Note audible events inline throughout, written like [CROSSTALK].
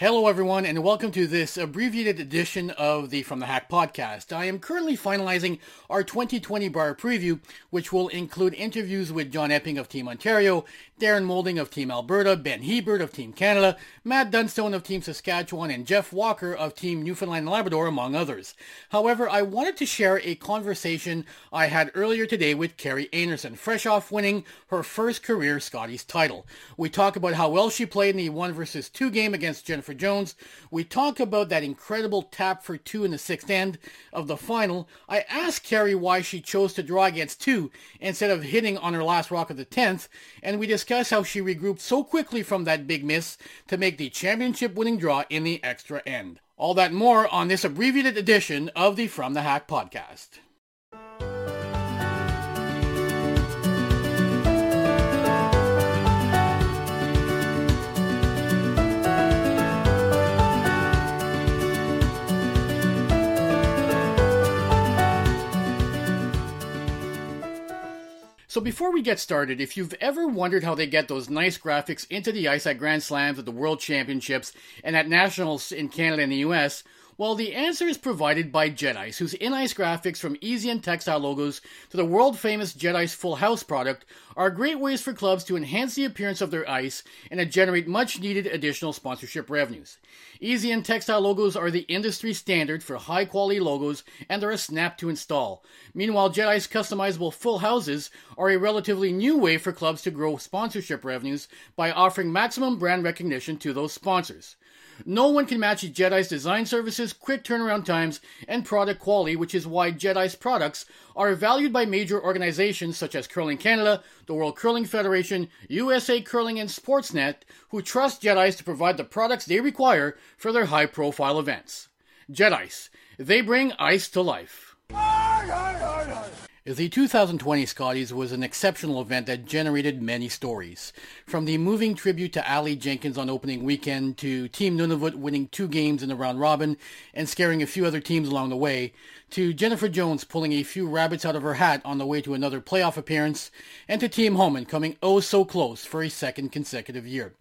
Hello, everyone, and welcome to this abbreviated edition of the From the Hack podcast. I am currently finalizing our 2020 Brier preview, which will include interviews with John Epping of Team Ontario, Darren Moulding of Team Alberta, Ben Hebert of Team Canada, Matt Dunstone of Team Saskatchewan, and Jeff Walker of Team Newfoundland and Labrador, among others. However, I wanted to share a conversation I had earlier today with Kerri Einarson, fresh off winning her first career Scotties title. We talk about how well she played in the one versus two game against Jennifer for Jones. We talk about that incredible tap for two in the sixth end of the final. I asked Kerri why she chose to draw against two instead of hitting on her last rock of the tenth, and we discuss how she regrouped so quickly from that big miss to make the championship winning draw in the extra end. All that more on this abbreviated edition of the From the Hack podcast. So before we get started, if you've ever wondered how they get those nice graphics into the ice at Grand Slams, at the World Championships, and at Nationals in Canada and the US, well, the answer is provided by Jet Ice, whose in-ice graphics from easy and textile logos to the world-famous Jet Ice Full House product are great ways for clubs to enhance the appearance of their ice and to generate much-needed additional sponsorship revenues. Easy and textile logos are the industry standard for high-quality logos and are a snap to install. Meanwhile, Jet Ice customizable full houses are a relatively new way for clubs to grow sponsorship revenues by offering maximum brand recognition to those sponsors. No one can match Jet Ice design services, quick turnaround times, and product quality, which is why Jet Ice products are valued by major organizations such as Curling Canada, the World Curling Federation, USA Curling, and Sportsnet, who trust Jet Ice to provide the products they require for their high profile events. Jet Ice, they bring ice to life. The 2020 Scotties was an exceptional event that generated many stories. From the moving tribute to Ali Jenkins on opening weekend to Team Nunavut winning two games in the round robin and scaring a few other teams along the way, to Jennifer Jones pulling a few rabbits out of her hat on the way to another playoff appearance, and to Team Homan coming oh so close for a second consecutive year.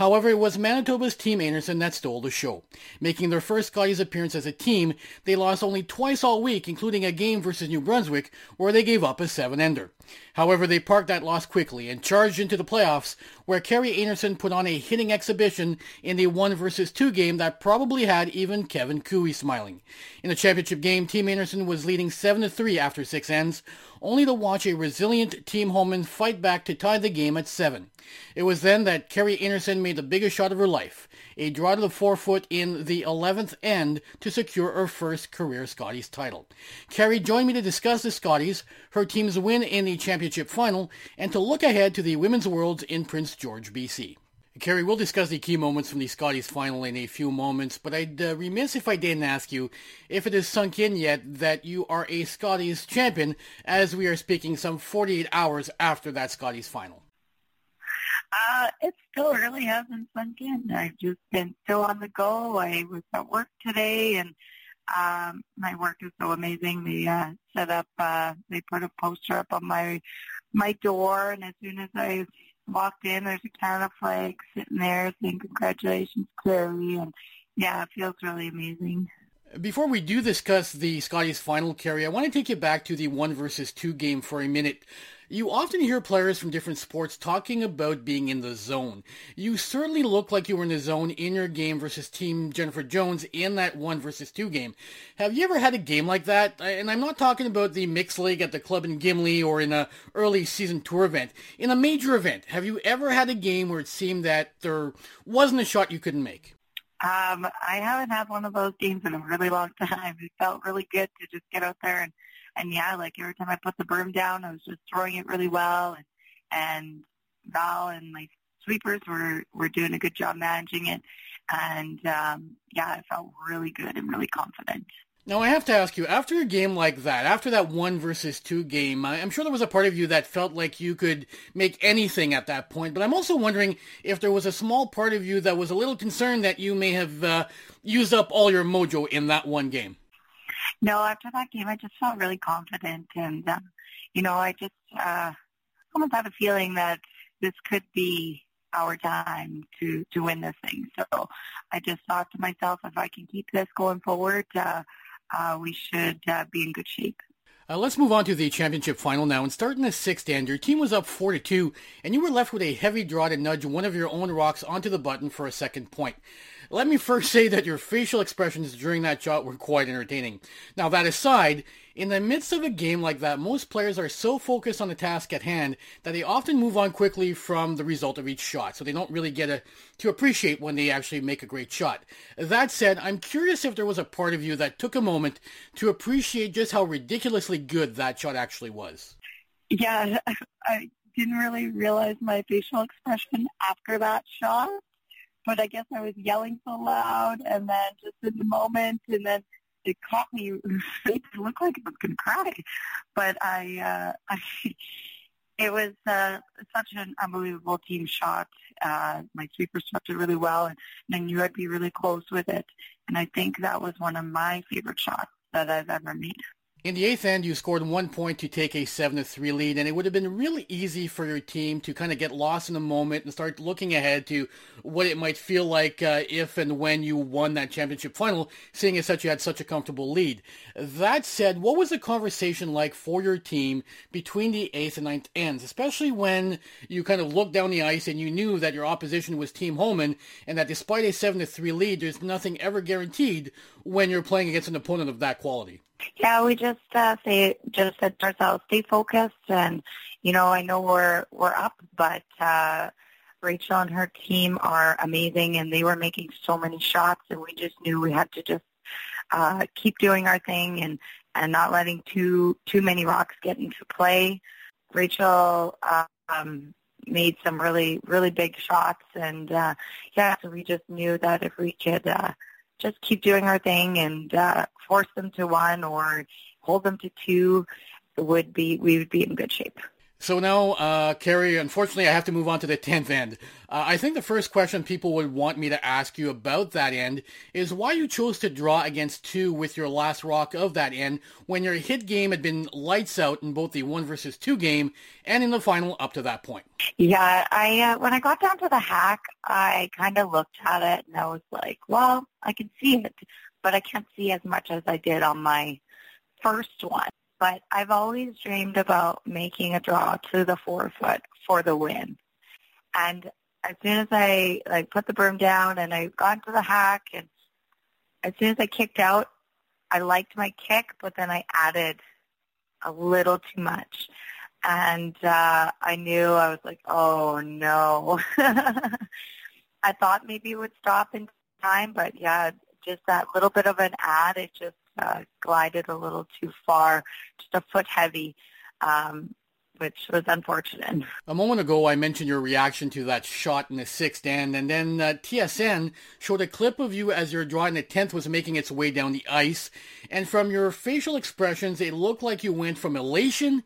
However, it was Manitoba's Team Einarson that stole the show. Making their first Scotties appearance as a team, they lost only twice all week, including a game versus New Brunswick, where they gave up a seven-ender. However, they parked that loss quickly and charged into the playoffs, where Kerri Einarson put on a hitting exhibition in the 1 versus 2 game that probably had even Kevin Koe smiling. In the championship game, Team Einarson was leading 7-3 after 6 ends, only to watch a resilient Team Homan fight back to tie the game at 7. It was then that Kerri Einarson made the biggest shot of her life, a draw to the four foot in the 11th end to secure her first career Scotties title. Kerri joined me to discuss the Scotties, her team's win in the championship final, and to look ahead to the Women's Worlds in Prince George, BC. Kerri, we'll discuss the key moments from the Scotties final in a few moments, but I'd uh, remiss if I didn't ask you if it has sunk in yet that you are a Scotties champion as we are speaking some 48 hours after that Scotties final. Uh, it still really hasn't sunk in. I've just been still on the go. I was at work today and um, my work is so amazing. They uh, set up, uh, they put a poster up on my my door, and as soon as I walked in, there's a Canada flag sitting there saying congratulations, Kerri, and yeah, it feels really amazing. Before we do discuss the Scotties final, Kerri, I want to take you back to the one versus two game for a minute. You often hear players from different sports talking about being in the zone. You certainly look like you were in the zone in your game versus Team Jennifer Jones in that one versus two game. Have you ever had a game like that? And I'm not talking about the mixed league at the club in Gimli or in a early season tour event. In a major event, have you ever had a game where it seemed that there wasn't a shot you couldn't make? Um, I haven't had one of those games in a really long [LAUGHS] time. It felt really good to just get out there and and yeah, like every time I put the broom down, I was just throwing it really well, and and Val and my sweepers were were doing a good job managing it, and um, yeah, I felt really good and really confident. Now I have to ask you, after a game like that, after that one versus two game, I'm sure there was a part of you that felt like you could make anything at that point. But I'm also wondering if there was a small part of you that was a little concerned that you may have uh, used up all your mojo in that one game. No, after that game, I just felt really confident, and um, you know, I just uh, almost had a feeling that this could be our time to to win this thing. So I just thought to myself, if I can keep this going forward, uh, uh, we should uh, be in good shape. Uh, let's move on to the championship final now and start in the sixth end. Your team was up 4 to 2, and you were left with a heavy draw to nudge one of your own rocks onto the button for a second point. Let me first say that your facial expressions during that shot were quite entertaining. Now, that aside, in the midst of a game like that, most players are so focused on the task at hand that they often move on quickly from the result of each shot, so they don't really get a, to appreciate when they actually make a great shot. That said, I'm curious if there was a part of you that took a moment to appreciate just how ridiculously good that shot actually was. Yeah, [LAUGHS] I didn't really realize my facial expression after that shot, but I guess I was yelling so loud and then just in the moment and then it caught me. [LAUGHS] It looked like I was going to cry, but I, uh, I [LAUGHS] it was uh, such an unbelievable team shot. Uh, my sweeper struck it really well, and, and I knew I'd be really close with it. And I think that was one of my favorite shots that I've ever made. In the eighth end, you scored one point to take a 7-3 lead, and it would have been really easy for your team to kind of get lost in the moment and start looking ahead to what it might feel like uh, if and when you won that championship final, seeing as such you had such a comfortable lead. That said, what was the conversation like for your team between the eighth and ninth ends, especially when you kind of looked down the ice and you knew that your opposition was Team Homan, and that despite a 7-3 lead, there's nothing ever guaranteed when you're playing against an opponent of that quality? Yeah, we just uh, say just said to ourselves, stay focused, and you know, I know we're we're up, but uh, Rachel and her team are amazing, and they were making so many shots, and we just knew we had to just uh, keep doing our thing and and not letting too too many rocks get into play. Rachel um, made some really really big shots, and uh, yeah, so we just knew that if we could. Uh, just keep doing our thing and uh, force them to one or hold them to two would be we would be in good shape. So now, uh, Kerri, unfortunately, I have to move on to the 10th end. Uh, I think the first question people would want me to ask you about that end is why you chose to draw against two with your last rock of that end when your hit game had been lights out in both the one versus two game and in the final up to that point. Yeah, I uh, when I got down to the hack, I kind of looked at it and I was like, well, I can see it, but I can't see as much as I did on my first one but I've always dreamed about making a draw to the four foot for the win. And as soon as I like put the broom down and I got into the hack and as soon as I kicked out, I liked my kick, but then I added a little too much. And uh, I knew I was like, oh no. [LAUGHS] I thought maybe it would stop in time, but yeah, just that little bit of an ad, it just uh, glided a little too far, just a foot heavy, um, which was unfortunate. A moment ago, I mentioned your reaction to that shot in the sixth end, and then uh, TSN showed a clip of you as your draw in the tenth was making its way down the ice, and from your facial expressions, it looked like you went from elation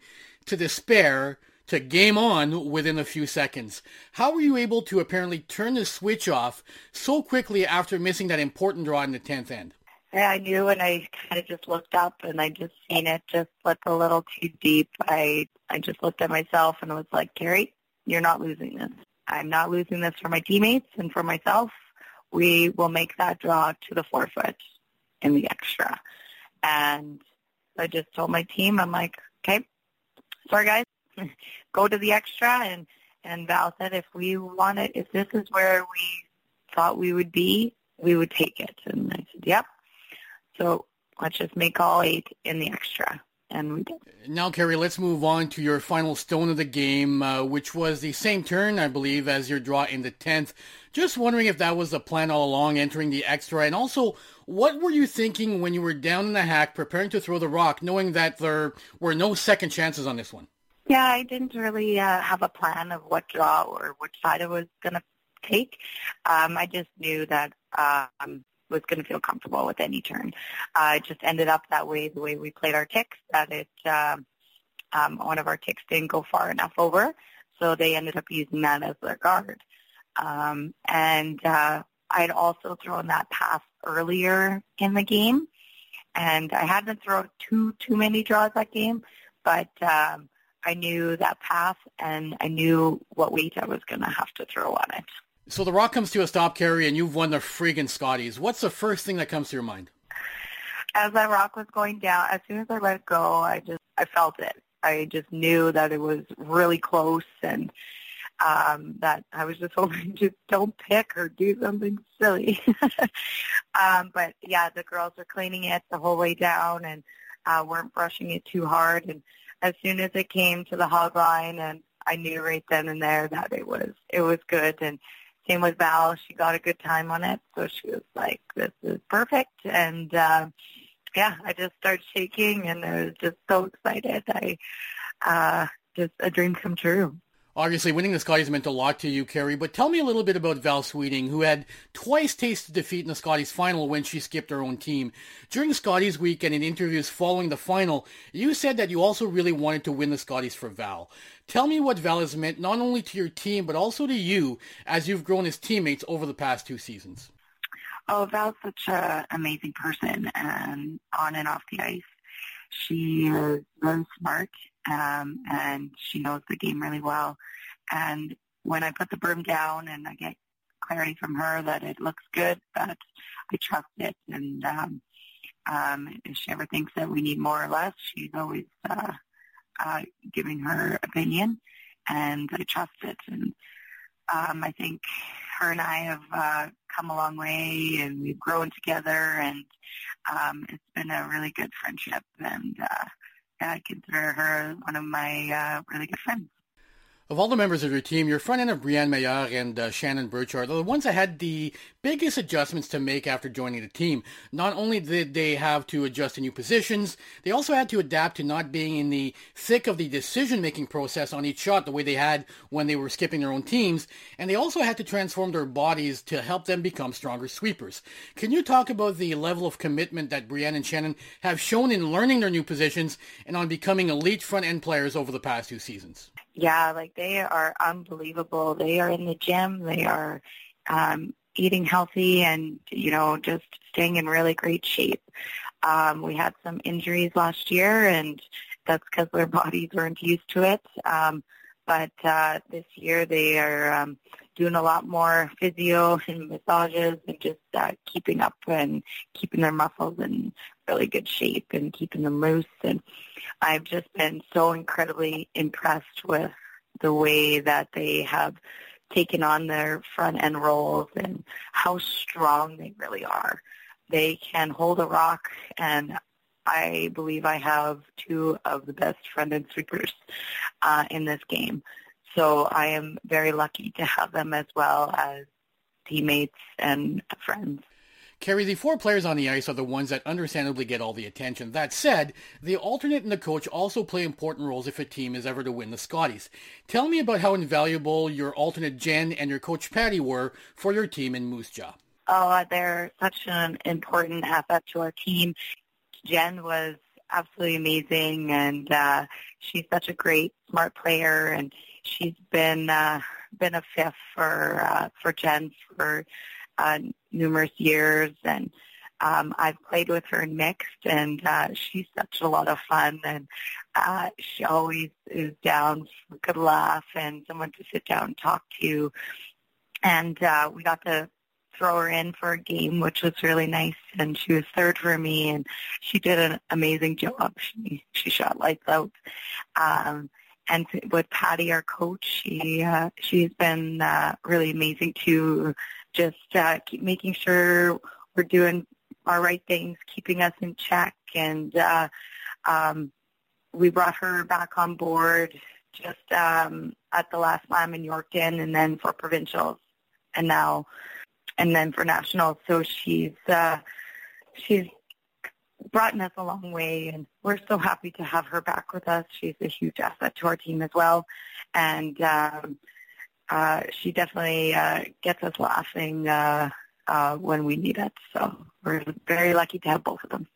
to despair to game on within a few seconds. How were you able to apparently turn the switch off so quickly after missing that important draw in the 10th end? I knew and I kind of just looked up and I just seen it just slip a little too deep. I I just looked at myself and I was like, Kerri, you're not losing this. I'm not losing this for my teammates and for myself. We will make that draw to the four foot in the extra. And I just told my team, I'm like, okay, sorry guys, [LAUGHS] go to the extra. And, and Val said if we want it, if this is where we thought we would be, we would take it. And I said, yep, so let's just make all eight in the extra. And we did. Now, Kerri, let's move on to your final stone of the game, uh, which was the same turn, I believe, as your draw in the 10th. Just wondering if that was the plan all along, entering the extra. And also, what were you thinking when you were down in the hack, preparing to throw the rock, knowing that there were no second chances on this one? Yeah, I didn't really uh, have a plan of what draw or which side I was going to take. Um, I just knew that um, was going to feel comfortable with any turn. Uh, it just ended up that way, the way we played our ticks, that it uh, um, one of our ticks didn't go far enough over, so they ended up using that as their guard. Um, and uh, I'd also thrown that pass earlier in the game, and I hadn't thrown too too many draws that game, but um, I knew that path and I knew what weight I was going to have to throw on it. So the rock comes to a stop, Kerri, and you've won the friggin' Scotties. What's the first thing that comes to your mind? As that rock was going down, as soon as I let go, I just I felt it. I just knew that it was really close and um, that I was just [LAUGHS] hoping just don't pick or do something silly. [LAUGHS] um, but yeah, the girls were cleaning it the whole way down and uh, weren't brushing it too hard. And as soon as it came to the hog line, and I knew right then and there that it was it was good. And same with Val, she got a good time on it, so she was like, "This is perfect." And uh, yeah, I just started shaking, and I was just so excited. I uh, just a dream come true. Obviously, winning the Scotties meant a lot to you, Kerri, but tell me a little bit about Val Sweeting, who had twice tasted defeat in the Scotties final when she skipped her own team. During Scotties week and in interviews following the final, you said that you also really wanted to win the Scotties for Val. Tell me what Val has meant not only to your team, but also to you as you've grown as teammates over the past two seasons. Oh, Val's such an amazing person, and on and off the ice. She is very smart um, and she knows the game really well. And when I put the broom down and I get clarity from her that it looks good, that I trust it. And um, um, if she ever thinks that we need more or less, she's always uh, uh, giving her opinion, and I trust it. And um, I think her and I have uh, come a long way, and we've grown together, and um, it's been a really good friendship. And uh, I consider her one of my uh, really good friends. Of all the members of your team, your front end of Briane Meilleur and uh, Shannon Birchard are the ones that had the biggest adjustments to make after joining the team. Not only did they have to adjust to new positions, they also had to adapt to not being in the thick of the decision-making process on each shot the way they had when they were skipping their own teams, and they also had to transform their bodies to help them become stronger sweepers. Can you talk about the level of commitment that Briane and Shannon have shown in learning their new positions and on becoming elite front-end players over the past two seasons? Yeah, like they are unbelievable. They are in the gym. They are um, eating healthy and, you know, just staying in really great shape. Um, we had some injuries last year, and that's because their [LAUGHS] bodies weren't used to it. Um, but uh, this year they are um, doing a lot more physio and massages and just uh, keeping up and keeping their muscles in really good shape and keeping them loose. And I've just been so incredibly impressed with the way that they have taken on their front end roles and how strong they really are. They can hold a rock and I believe I have two of the best front end sweepers uh, in this game. So I am very lucky to have them as well as teammates and friends. Kerri, the four players on the ice are the ones that understandably get all the attention. That said, the alternate and the coach also play important roles if a team is ever to win the Scotties. Tell me about how invaluable your alternate Jen and your coach Patty were for your team in Moose Jaw. Oh, they're such an important asset to our team. Jen was absolutely amazing, and uh, she's such a great, smart player, and she's been uh, been a fifth for uh, for Jen for uh, numerous years, and um, I've played with her in mixed, and uh, she's such a lot of fun, and uh, she always is down for a good laugh and someone to sit down and talk to. And uh, we got to throw her in for a game, which was really nice. And she was third for me, and she did an amazing job. She she shot lights out. Um, and with Patty, our coach, she uh, she's been uh, really amazing too. Just uh, keep making sure we're doing our right things, keeping us in check, and uh, um, we brought her back on board just um, at the last slam in Yorkton, and then for provincials, and now and then for nationals. So she's uh, she's brought us a long way, and we're so happy to have her back with us. She's a huge asset to our team as well, and um, uh, she definitely uh, gets us laughing uh, uh, when we need it. So we're very lucky to have both of them.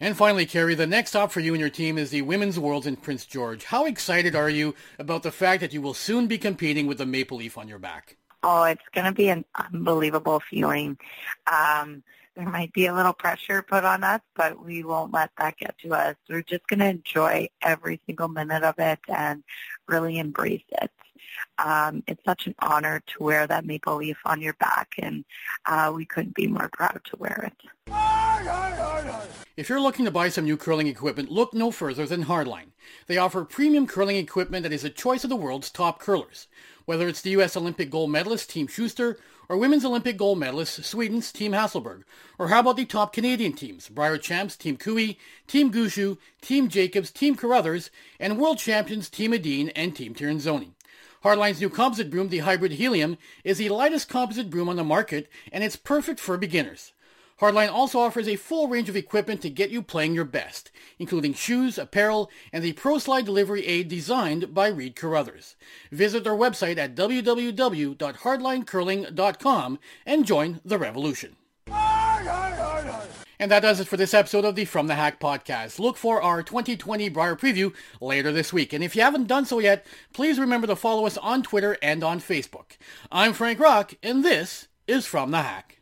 And finally, Kerri, the next stop for you and your team is the Women's Worlds in Prince George. How excited are you about the fact that you will soon be competing with the Maple Leaf on your back? Oh, it's going to be an unbelievable feeling. Um, there might be a little pressure put on us, but we won't let that get to us. We're just going to enjoy every single minute of it and really embrace it. Um, it's such an honor to wear that maple leaf on your back, and uh, we couldn't be more proud to wear it. If you're looking to buy some new curling equipment, look no further than Hardline. They offer premium curling equipment that is a choice of the world's top curlers. Whether it's the U.S. Olympic gold medalist Team Shuster or Women's Olympic gold medalist Sweden's Team Hasselborg? or how about the top Canadian teams, Brier Champs Team Koe, Team Gushue, Team Jacobs, Team Carruthers, and World Champions Team Edin and Team Tirinzoni. Hardline's new composite broom, the Hybrid Helium, is the lightest composite broom on the market, and it's perfect for beginners. Hardline also offers a full range of equipment to get you playing your best, including shoes, apparel, and the ProSlide delivery aid designed by Reid Carruthers. Visit their website at www.hardlinecurling.com and join the revolution. And that does it for this episode of the From the Hack podcast. Look for our 2020 Brier preview later this week. And if you haven't done so yet, please remember to follow us on Twitter and on Facebook. I'm Frank Rock, and this is From the Hack.